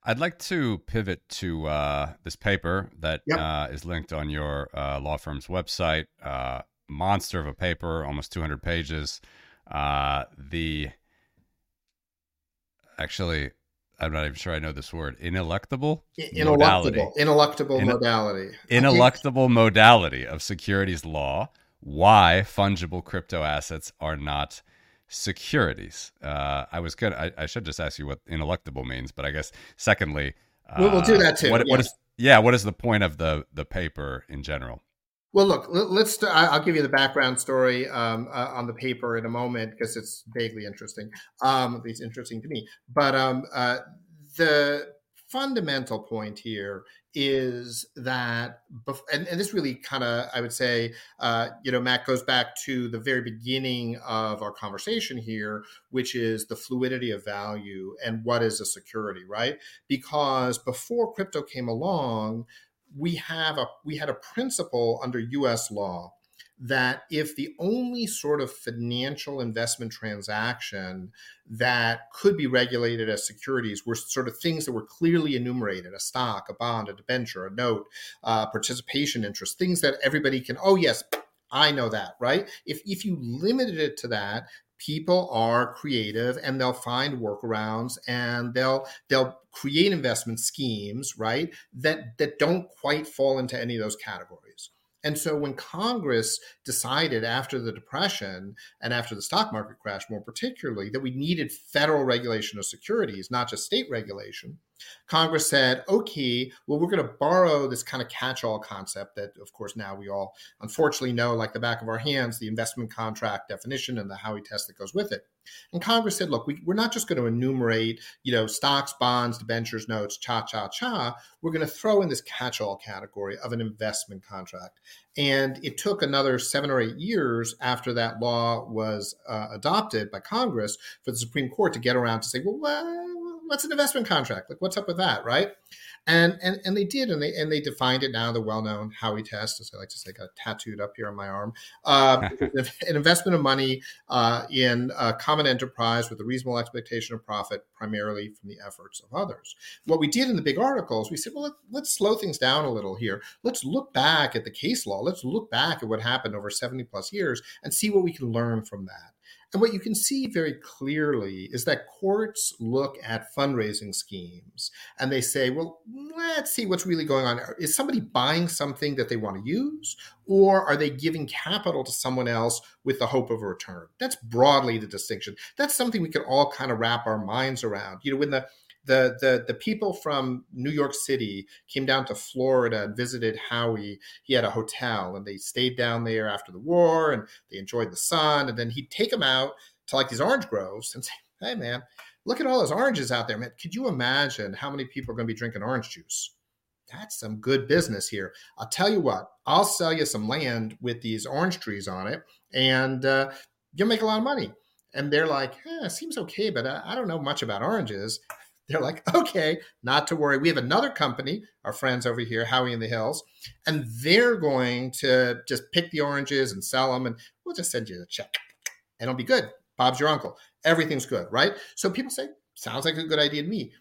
I'd like to pivot to uh, this paper that yep. uh, is linked on your uh, law firm's website. Uh, monster of a paper, almost 200 pages. Uh, the actually, I'm not even sure I know this word. Ineluctable, ineluctable, ineluctable In- modality. Ineluctable modality of securities law. Why fungible crypto assets are not securities. Uh, I was good. I, I, should just ask you what ineluctable means, but I guess secondly, uh, we'll, we'll do that too. What, what is yeah? What is the point of the the paper in general? Well, look, let's. I'll give you the background story um, uh, on the paper in a moment because it's vaguely interesting, um, at least interesting to me. But um, uh, the fundamental point here is that, and, and this really kind of, I would say, uh, you know, Matt goes back to the very beginning of our conversation here, which is the fluidity of value and what is a security, right? Because before crypto came along, we have a we had a principle under U.S. law that if the only sort of financial investment transaction that could be regulated as securities were sort of things that were clearly enumerated a stock, a bond, a debenture, a note, uh, participation interest, things that everybody can, oh, yes, I know that, right? If, if you limited it to that, people are creative and they'll find workarounds and they'll they'll create investment schemes right that that don't quite fall into any of those categories. And so when Congress decided after the Depression and after the stock market crash, more particularly, that we needed federal regulation of securities, not just state regulation, Congress said, okay, well, we're going to borrow this kind of catch all concept that, of course, now we all unfortunately know like the back of our hands, the investment contract definition and the Howey test that goes with it. And Congress said, look, we, are not just going to enumerate, you know, stocks, bonds, debentures, notes, cha, cha, cha. We're going to throw in this catch all category of an investment contract. And it took another seven or eight years after that law was uh, adopted by Congress for the Supreme Court to get around to say, well, well what's an investment contract? Like, what's up with that, right? And and and they did, and they and they defined it now. The well-known Howey test, as I like to say, got tattooed up here on my arm. Uh, (laughs) an investment of money uh, in a common enterprise with a reasonable expectation of profit, primarily from the efforts of others. What we did in the big articles, we said, well, let, let's slow things down a little here. Let's look back at the case law. Let's look back at what happened over seventy plus years and see what we can learn from that. And what you can see very clearly is that courts look at fundraising schemes and they say, well, let's see what's really going on. Is somebody buying something that they want to use, or are they giving capital to someone else with the hope of a return? That's broadly the distinction. That's something we can all kind of wrap our minds around. You know, when the the, the the people from New York City came down to Florida and visited Howey. He had a hotel and they stayed down there after the war and they enjoyed the sun. And then he'd take them out to like these orange groves and say, "Hey, man, look at all those oranges out there, man. Could you imagine how many people are going to be drinking orange juice?" That's some good business here. I'll tell you what, I'll sell you some land with these orange trees on it, and uh, you'll make a lot of money. And they're like, eh, seems okay, but I, I don't know much about oranges. They're like, okay, not to worry. We have another company, our friends over here, Howey in the Hills, and they're going to just pick the oranges and sell them, and we'll just send you a check, and it'll be good. Bob's your uncle. Everything's good, right? So people say, sounds like a good idea to me.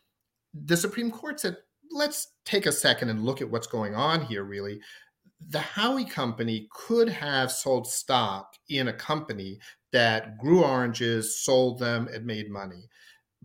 The Supreme Court said, let's take a second and look at what's going on here, really. The Howey company could have sold stock in a company that grew oranges, sold them, and made money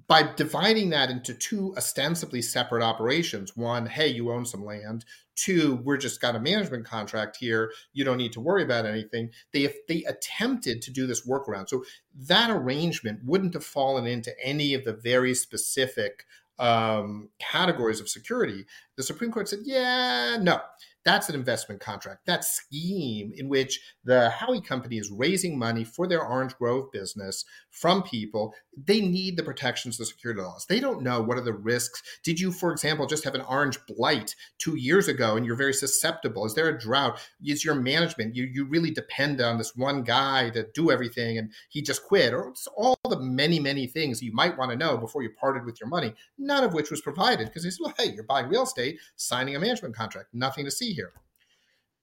by dividing that into two ostensibly separate operations. One hey you own some land. Two we're just got a management contract here. You don't need to worry about anything. They if they attempted to do this workaround. So that arrangement wouldn't have fallen into any of the very specific um, categories of security. The supreme court said yeah no that's an investment contract. That scheme in which the Howey company is raising money for their Orange Grove business from people, they need the protections of the security laws. They don't know what are the risks. Did you, for example, just have an orange blight two years ago and you're very susceptible? Is there a drought? Is your management, you, you really depend on this one guy to do everything and he just quit? Or it's all the many, many things you might want to know before you parted with your money, none of which was provided because they said, well, hey, you're buying real estate, signing a management contract, nothing to see here.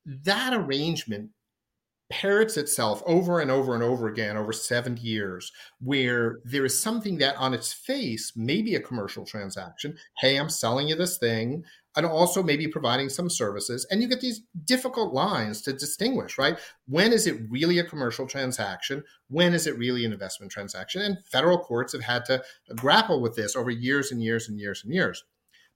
That arrangement parrots itself over and over and over again over 70 years, where there is something that on its face may be a commercial transaction. Hey, I'm selling you this thing, and also maybe providing some services. And you get these difficult lines to distinguish, right? When is it really a commercial transaction? When is it really an investment transaction? And federal courts have had to grapple with this over years and years and years and years.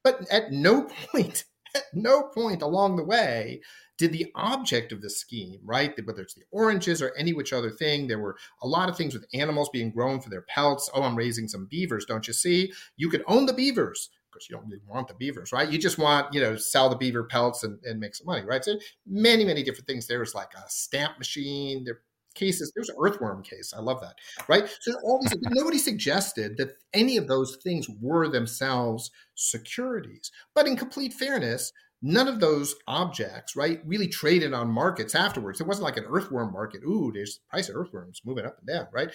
But at no (laughs) point, at (laughs) no point along the way did the object of the scheme, right? Whether it's the oranges or any which other thing, there were a lot of things with animals being grown for their pelts. Oh, I'm raising some beavers, don't you see? You could own the beavers, because you don't really want the beavers, right? You just want, you know, sell the beaver pelts and, and make some money, right? So many, many different things. There's like a stamp machine. There cases. There's an earthworm case. I love that, right? So all these, (laughs) nobody suggested that any of those things were themselves securities. But in complete fairness, none of those objects, right, really traded on markets afterwards. It wasn't like an earthworm market. Ooh, there's the price of earthworms moving up and down, right?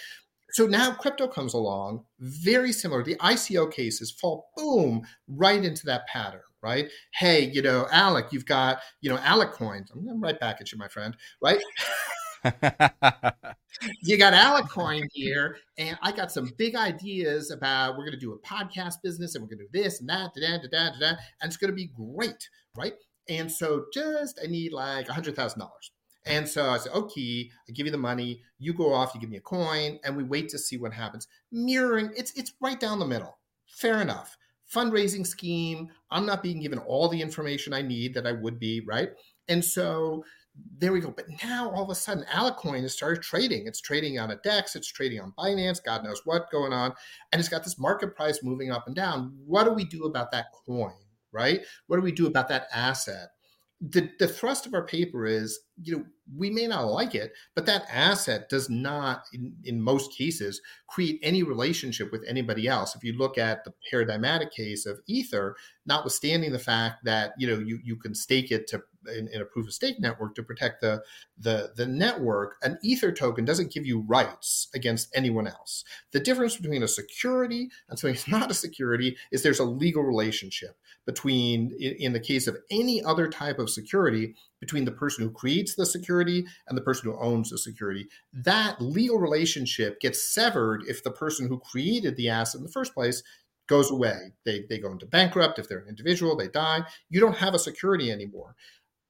So now crypto comes along, very similar. The ICO cases fall boom right into that pattern, right? Hey, you know, Alec, you've got, you know, Alec coins. I'm right back at you, my friend, right? (laughs) (laughs) you got Alec coin here, and I got some big ideas about we're going to do a podcast business, and we're going to do this and that, da da da da da, and it's going to be great, right? And so, just I need like a hundred thousand dollars. And so I said, okay, I give you the money, you go off, you give me a coin, and we wait to see what happens. Mirroring, it's it's right down the middle. Fair enough. Fundraising scheme. I'm not being given all the information I need that I would be, right? And so there we go. But now all of a sudden, Alec coin has started trading. It's trading on a DEX, it's trading on Binance, God knows what going on. And it's got this market price moving up and down. What do we do about that coin, right? What do we do about that asset? The, the thrust of our paper is, you know, we may not like it, but that asset does not, in, in most cases, create any relationship with anybody else. If you look at the paradigmatic case of Ether, notwithstanding the fact that, you know, you, you can stake it to in, in, a proof of stake network to protect the, the the network, an Ether token doesn't give you rights against anyone else. The difference between a security and something that's (laughs) not a security is there's a legal relationship between, in, in the case of any other type of security, between the person who creates the security and the person who owns the security. That legal relationship gets severed if the person who created the asset in the first place goes away. They, they go into bankrupt. If they're an individual, they die. You don't have a security anymore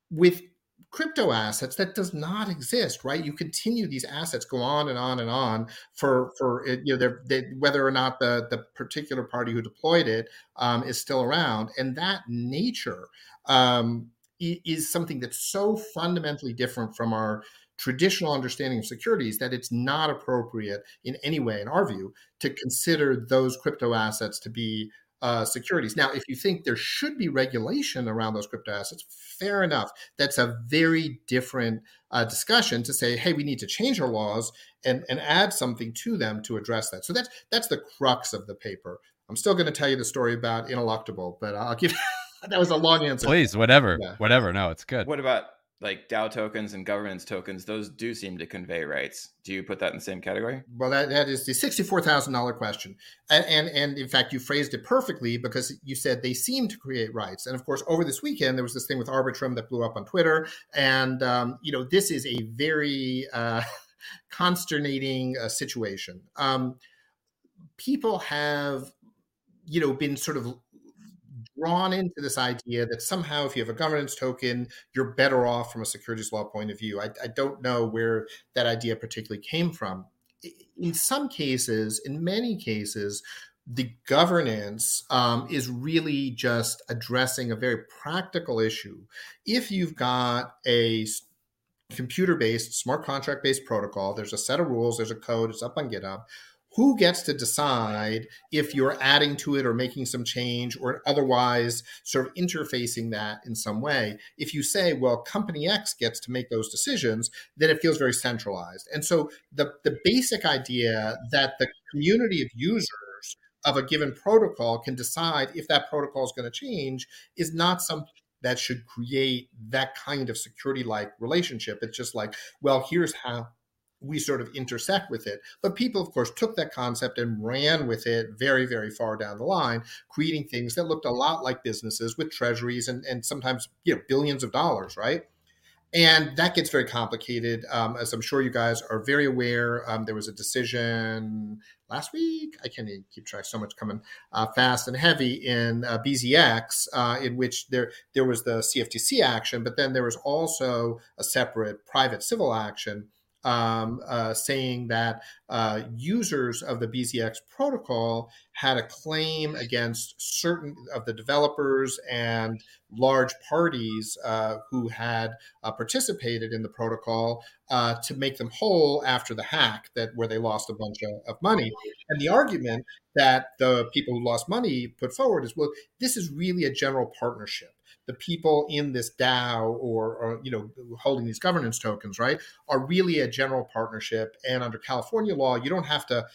with crypto assets that does not exist right you continue these assets go on and on and on for for you know they're, whether or not the the particular party who deployed it um, is still around and that nature um, is something that's so fundamentally different from our traditional understanding of securities that it's not appropriate in any way in our view to consider those crypto assets to be uh, securities. Now, if you think there should be regulation around those crypto assets, fair enough. That's a very different uh, discussion to say, hey, we need to change our laws and, and add something to them to address that. So that's that's the crux of the paper. I'm still going to tell you the story about Ineluctable, but I'll give (laughs) that was a long answer. Please, whatever, yeah. whatever. No, it's good. What about like DAO tokens and governance tokens, those do seem to convey rights. Do you put that in the same category? Well, that, that is the sixty-four thousand dollar question, and, and, and in fact, you phrased it perfectly because you said they seem to create rights. And of course, over this weekend, there was this thing with Arbitrum that blew up on Twitter, and um, you know this is a very uh, (laughs) consternating uh, situation. Um, people have, you know, been sort of drawn into this idea that somehow if you have a governance token, you're better off from a securities law point of view. I, I don't know where that idea particularly came from. In some cases, in many cases, the governance um, is really just addressing a very practical issue. If you've got a computer based, smart contract based protocol, there's a set of rules, there's a code, it's up on GitHub who gets to decide if you're adding to it or making some change or otherwise sort of interfacing that in some way. If you say well company x gets to make those decisions then it feels very centralized. And so the, the basic idea that the community of users of a given protocol can decide if that protocol is going to change is not something that should create that kind of security like relationship. It's just like well here's how we sort of intersect with it. But people, of course, took that concept and ran with it very, very far down the line, creating things that looked a lot like businesses with treasuries and, and sometimes you know billions of dollars, right? And that gets very complicated. Um, as I'm sure you guys are very aware, um, there was a decision last week. I can't even keep track. So much coming uh, fast and heavy in uh, BZX, uh, in which there there was the CFTC action, but then there was also a separate private civil action um, uh, saying that uh, users of the BZX protocol had a claim against certain of the developers and large parties uh, who had uh, participated in the protocol uh, to make them whole after the hack that where they lost a bunch of, of money. And the argument that the people who lost money put forward is, well, this is really a general partnership the people in this DAO or, or, you know holding these governance tokens, right, are really a general partnership. And under California law, you don't have to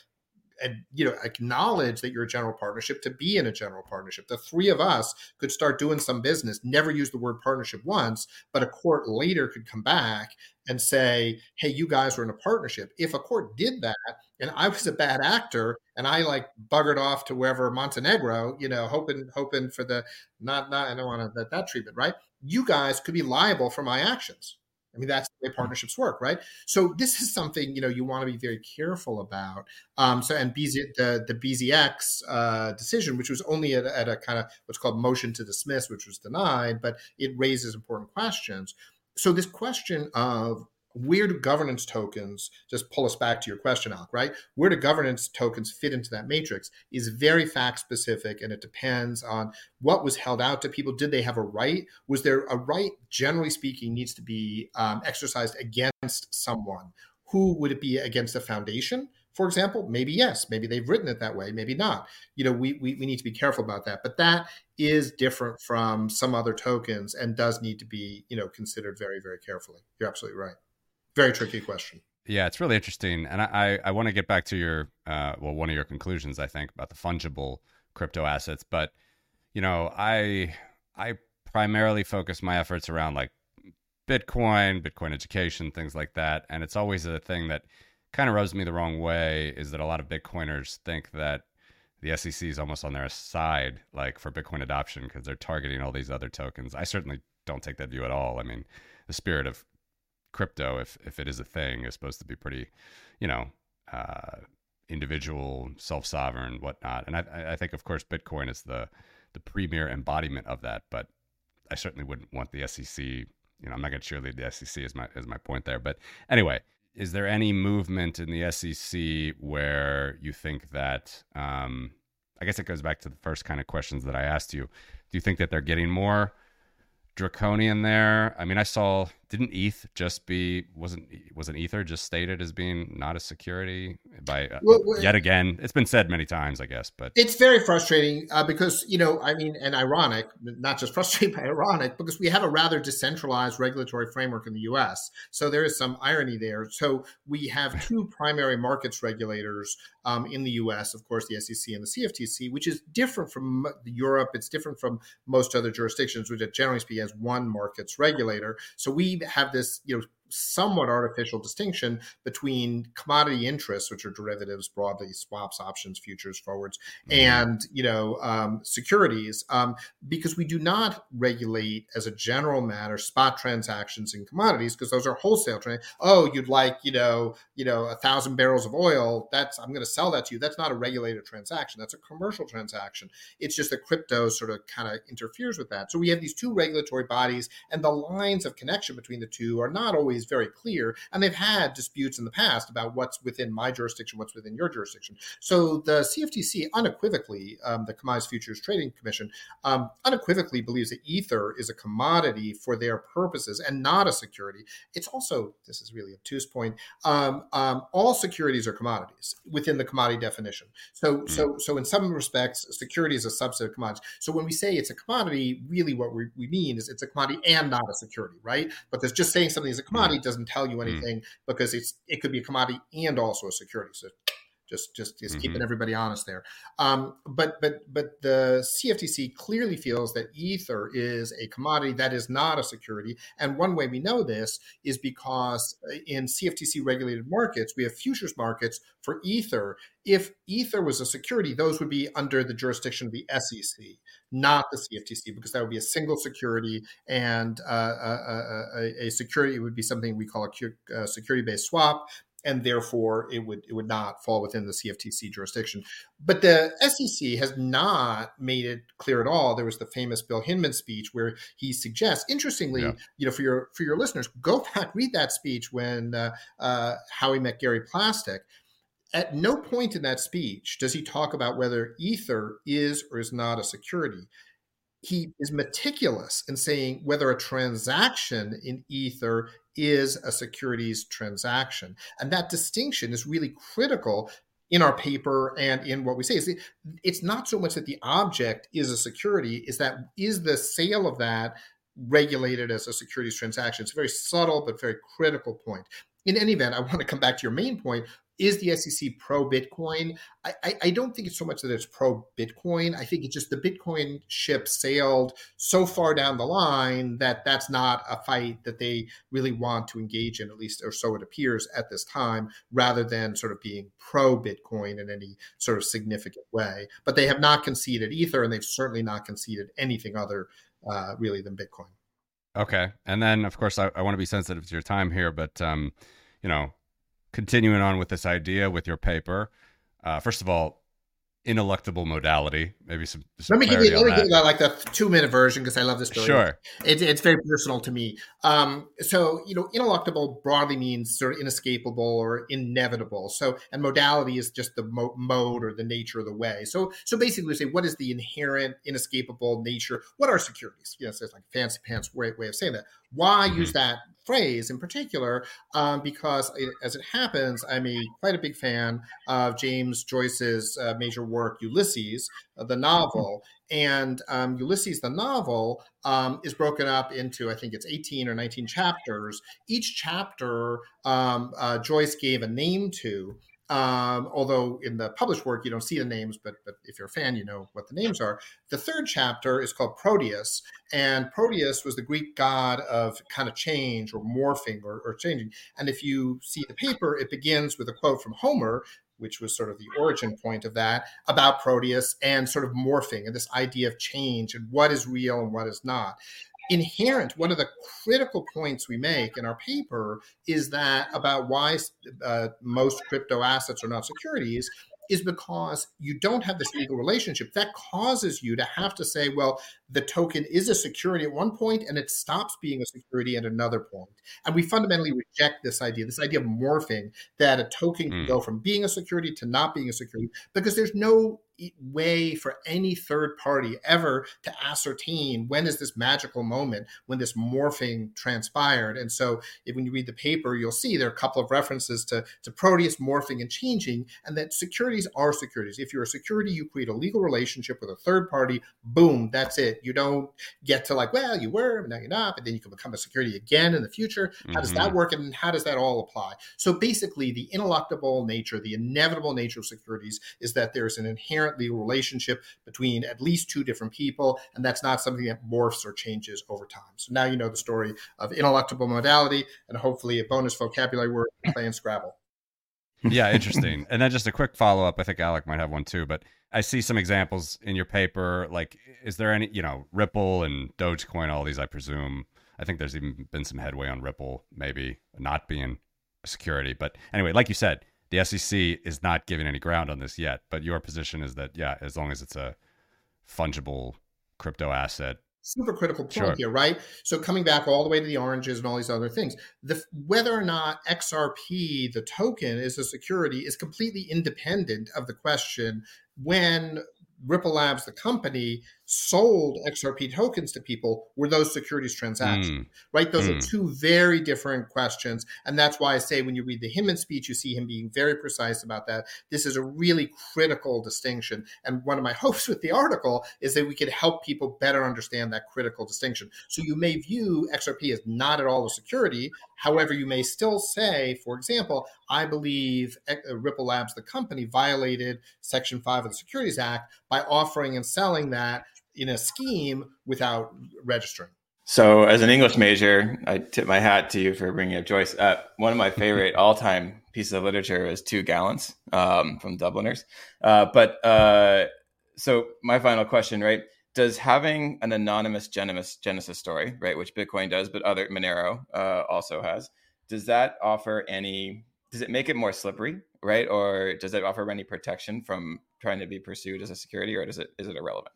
you know acknowledge that you're a general partnership to be in a general partnership. The three of us could start doing some business never use the word partnership once but a court later could come back and say hey you guys were in a partnership. If a court did that and i was a bad actor and i like buggered off to wherever montenegro you know hoping hoping for the not not i don't want to that, that treatment right? You guys could be liable for my actions I mean, that's the way partnerships work, right? So this is something you know you want to be very careful about. Um, so and BZ, the the BZX uh, decision, which was only at, at a kind of what's called motion to dismiss, which was denied, but it raises important questions. So this question of where do governance tokens just pull us back to your question alec right? Where do governance tokens fit into that matrix is very fact specific and it depends on what was held out to people. Did they have a right? Was there a right generally speaking needs to be um, exercised against someone. Who would it be against a foundation for example? Maybe yes. Maybe they've written it that way. Maybe not. You know we, we, we need to be careful about that. But that is different from some other tokens and does need to be you know considered very very carefully. You're absolutely right very tricky question. Yeah, it's really interesting, and I I, want to get back to your uh, well one of your conclusions I think about the fungible crypto assets, but you know I I primarily focus my efforts around like Bitcoin, Bitcoin education, things like that, and it's always a thing that kind of rubs me the wrong way is that a lot of Bitcoiners think that the SEC is almost on their side, like for Bitcoin adoption, because they're targeting all these other tokens. I certainly don't take that view at all. I mean, the spirit of crypto, if if it is a thing, is supposed to be pretty, you know, uh, individual, self sovereign, whatnot. And I, I think, of course, Bitcoin is the the premier embodiment of that. But I certainly wouldn't want the SEC. You know, I'm not going to cheerlead the SEC. Is my is my point there. But anyway, is there any movement in the SEC where you think that? Um, I guess it goes back to the first kind of questions that I asked you. Do you think that they're getting more draconian there? I mean, I saw didn't ETH just be wasn't wasn't Ether just stated as being not a security by uh, well, well, yet again? It's been said many times, I guess, but it's very frustrating uh, because you know, I mean, and ironic, not just (laughs) frustrating, but ironic because we have a rather decentralized regulatory framework in the U.S. So there is some irony there. So we have two primary markets regulators um, in the U.S. Of course, the SEC and the CFTC, which is different from Europe. It's different from most other jurisdictions, which generally speaking has one markets regulator. So we have this, you know, somewhat artificial distinction between commodity interests, which are derivatives broadly, swaps, options, futures, forwards, mm-hmm. and you know um, securities, um, because we do not regulate as a general matter spot transactions in commodities because those are wholesale trade. Oh, you'd like you know you know a thousand barrels of oil? That's I'm going to sell that to you. That's not a regulated transaction. That's a commercial transaction. It's just that crypto sort of kind of interferes with that. So we have these two regulatory bodies, and the lines of connection between the two are not always very clear. And they've had disputes in the past about what's within my jurisdiction, what's within your jurisdiction. So the CFTC unequivocally, um, the Commodities Futures Trading Commission, um, unequivocally believes that Ether is a commodity for their purposes and not a security. It's also, this is really obtuse point, um, um all securities are commodities within the commodity definition. So, mm so, so in some respects, security is a subset of commodities. So when we say it's a commodity, really what we, we mean is it's a commodity and not a security, right? Because just saying something is a commodity commodity doesn't tell you hmm. anything mm. because it's it could be a commodity and also a security. So just just just mm-hmm. keeping everybody honest there. Um, but but but the CFTC clearly feels that Ether is a commodity that is not a security, and one way we know this is because in CFTC regulated markets we have futures markets for Ether. If Ether was a security, those would be under the jurisdiction of the SEC, not the CFTC, because that would be a single security and uh, a, a, a, security. It would be something we call a security-based swap and therefore it would it would not fall within the CFTC jurisdiction. But the SEC has not made it clear at all. There was the famous Bill Hinman speech where he suggests, interestingly, yeah. you know, for your for your listeners, go back read that speech when uh, uh, Howey met Gary Plastic. At no point in that speech does he talk about whether Ether is or is not a security he is meticulous in saying whether a transaction in Ether is a securities transaction. And that distinction is really critical in our paper and in what we say. It's not so much that the object is a security, is that is the sale of that regulated as a securities transaction? It's a very subtle but very critical point. In any event, I want to come back to your main point, is the SEC pro Bitcoin? I, I, I, don't think it's so much that it's pro Bitcoin. I think it's just the Bitcoin ship sailed so far down the line that that's not a fight that they really want to engage in, at least, or so it appears at this time, rather than sort of being pro Bitcoin in any sort of significant way. But they have not conceded Ether, and they've certainly not conceded anything other uh, really than Bitcoin. Okay. And then, of course, I, I want to be sensitive to your time here, but, um, you know, continuing on with this idea with your paper, uh, first of all, ineluctable modality. Maybe some. some let me give you. Let me give you like the two minute version because I love this story. Sure, it's it's very personal to me. Um, so you know, ineluctable broadly means sort of inescapable or inevitable. So and modality is just the mo- mode or the nature of the way. So so basically, we say what is the inherent inescapable nature? What are securities? You know, so it's like fancy pants way way of saying that. Why mm-hmm. use that phrase in particular um, because as it happens i'm a quite a big fan of james joyce's uh, major work ulysses uh, the novel. And um, ulysses the novel um, is broken up into i think it's 18 or 19 chapters. Each chapter um, uh, joyce gave a name to um, although in the published work you don't see the names, but but if you're a fan, you know what the names are. The third chapter is called Proteus, and Proteus was the Greek god of kind of change or morphing or, or changing. And if you see the paper, it begins with a quote from Homer, which was sort of the origin point of that, about Proteus and sort of morphing and this idea of change and what is real and what is not inherent one of the critical points we make in our paper is that about why uh, most crypto assets are not securities is because you don't have this legal relationship that causes you to have to say well the token is a security at one point and it stops being a security at another point and we fundamentally reject this idea this idea of morphing that a token mm. can go from being a security to not being a security because there's no way for any third party ever to ascertain when is this magical moment when this morphing transpired. And so if, when you read the paper, you'll see there are a couple of references to, to Proteus morphing and changing, and that securities are securities. If you're a security, you create a legal relationship with a third party, boom, that's it. You don't get to like, well, you were, but now you're not, but then you can become a security again in the future. How does mm-hmm. that work? And how does that all apply? So basically, the ineluctable nature, the inevitable nature of securities is that there's an inherent inherent legal relationship between at least two different people, and that's not something that morphs or changes over time. So now you know the story of ineluctable modality and hopefully a bonus vocabulary word (laughs) playing Scrabble. yeah, (laughs) interesting. and then just a quick follow up. I think Alec might have one too, but I see some examples in your paper. Like, is there any, you know, Ripple and Dogecoin, all these, I presume. I think there's even been some headway on Ripple, maybe not being a security. But anyway, like you said, the SEC is not giving any ground on this yet, but your position is that yeah, as long as it's a fungible crypto asset, super critical point sure. here, right? So coming back all the way to the oranges and all these other things, the whether or not XRP, the token, is a security is completely independent of the question when Ripple Labs, the company, sold XRP tokens to people were those securities transactions, mm. right? Those mm. are two very different questions. And that's why I say when you read the Hinman speech, you see him being very precise about that. This is a really critical distinction. And one of my (laughs) hopes with the article is that we could help people better understand that critical distinction. So you may view XRP as not at all a security. However, you may still say, for example, I believe uh, Ripple Labs, the company, violated Section 5 of the Securities Act by offering and selling that in a scheme without registering. So, as an English major, I tip my hat to you for bringing up Joyce. Uh, one of my favorite (laughs) all-time pieces of literature is Two Gallants um, from Dubliners. Uh, but uh, so, my final question, right? Does having an anonymous Genesis, Genesis story, right, which Bitcoin does, but other Monero uh, also has, does that offer any does it make it more slippery, right? Or does it offer any protection from trying to be pursued as a security, or does it is it irrelevant?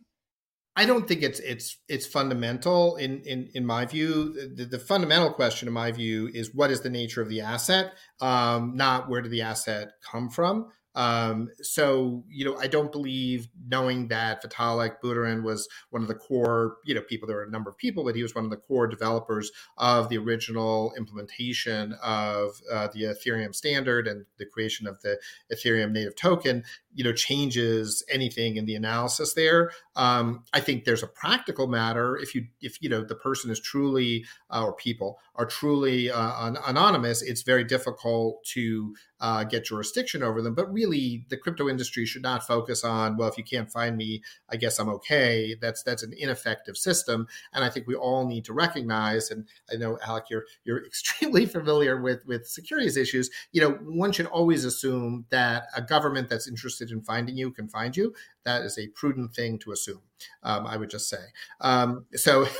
I don't think it's it's it's fundamental in in in my view. The, the fundamental question, in my view, is what is the nature of the asset, um, not where did the asset come from. Um, so, you know, I don't believe knowing that Vitalik Buterin was one of the core, you know, people, there were a number of people, but he was one of the core developers of the original implementation of uh, the Ethereum standard and the creation of the Ethereum native token, you know, changes anything in the analysis there. Um, I think there's a practical matter if you, if, you know, the person is truly, uh, or people are truly uh, anonymous, it's very difficult to uh, get jurisdiction over them. But really, the crypto industry should not focus on, well, if you can't find me, I guess I'm okay. That's that's an ineffective system, and I think we all need to recognize. And I know Alec, you're you're (laughs) extremely familiar with with securities issues. You know, one should always assume that a government that's interested in finding you can find you. That is a prudent thing to assume. Um, I would just say. Um, so. (laughs)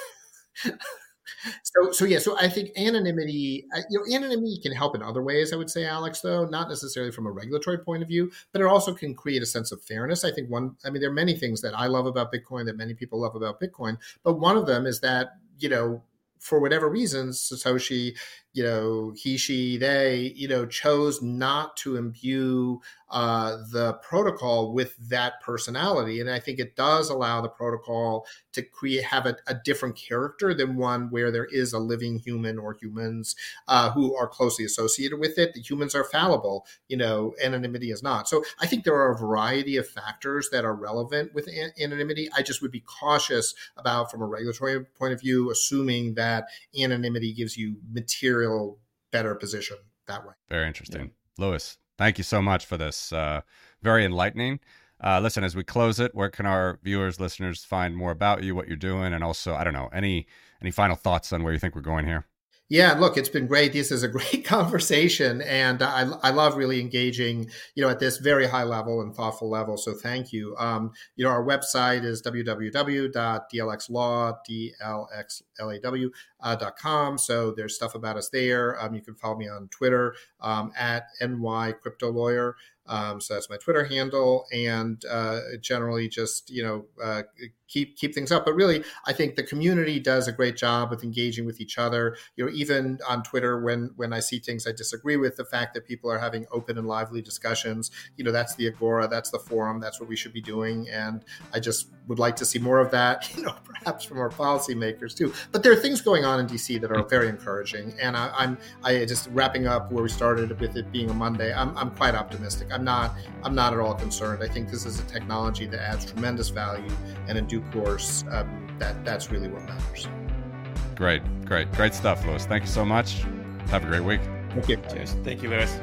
so so yeah so i think anonymity you know anonymity can help in other ways i would say alec though not necessarily from a regulatory point of view but it also can create a sense of fairness i think one i mean there are many things that i love about bitcoin that many people love about bitcoin but one of them is that you know for whatever reasons satoshi you know he she they you know chose not to imbue uh, the protocol with that personality. And i think it does allow the protocol to create have a, a different character than one where there is a living human or humans uh, who are closely associated with it. The humans are fallible you know anonymity is not. So i think there are a variety of factors that are relevant with an- anonymity. I just would be cautious about from a regulatory point of view assuming that anonymity gives you material real better position that way. Very interesting. Yeah. Lewis, thank you so much for this. Uh, very enlightening. Uh, listen, as we close it, where can our viewers, listeners find more about you, what you're doing, and also, I don't know, any any final thoughts on where you think we're going here? Yeah, look, it's been great. This is a (laughs) great conversation, and I, I love really engaging, you know, at this very high level and thoughtful level. So thank you. Um, you know, our website is www.dlxlaw.com. Uh, so there's stuff about us there. Um, you can follow me on Twitter um, at ny crypto lawyer. Um, so that's my Twitter handle, and uh, generally just you know uh, keep keep things up. But really, I think the community does a great job with engaging with each other. You know, even on Twitter, when when I see things I disagree with, the fact that people are having open and lively discussions, you know, that's the agora, that's the forum, that's what we should be doing. And I just would like to see more of that. (laughs) You know, perhaps from our policymakers too. But there are things going on in DC that are very encouraging. And I, I'm I just wrapping up where we started with it being a Monday. I'm I'm quite optimistic. I'm not I'm not at all concerned. I think this is a technology that adds tremendous value, and in due course, um, that that's really what matters. Great, great, great stuff, Lewis. Thank you so much. Have a great week. Thank you. Cheers. Thank you, Lewis.